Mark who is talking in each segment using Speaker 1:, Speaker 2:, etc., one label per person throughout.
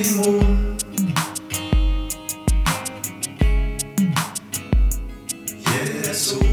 Speaker 1: anymore. Yeah, so.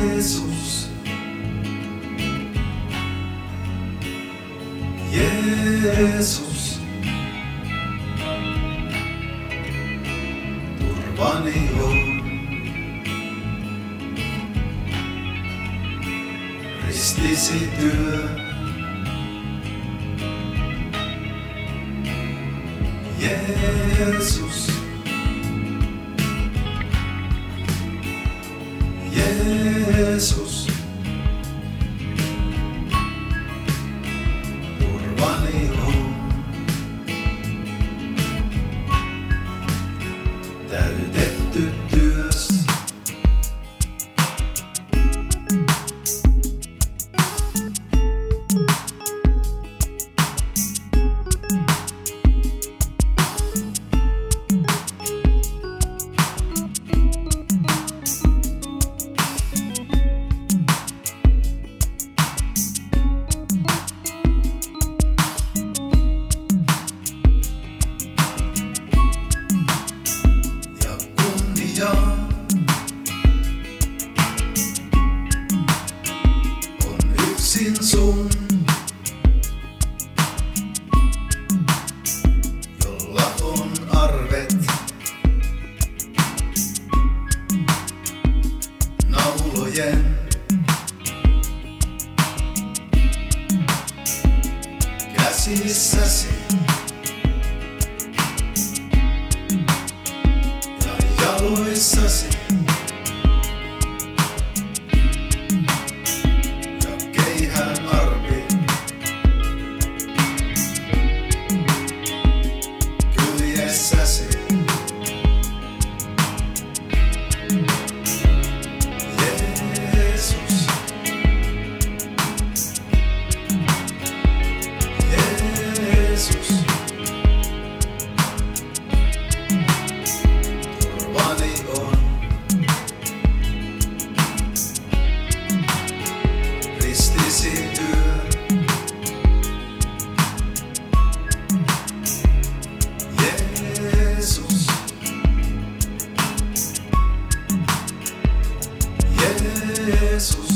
Speaker 1: Jesús. Jesús. Turbaneo. Risti si død. Jesus. Jesus. sin sång jolla on arvet naulojen käsissäsi. Ja jaloissasi. Jesus.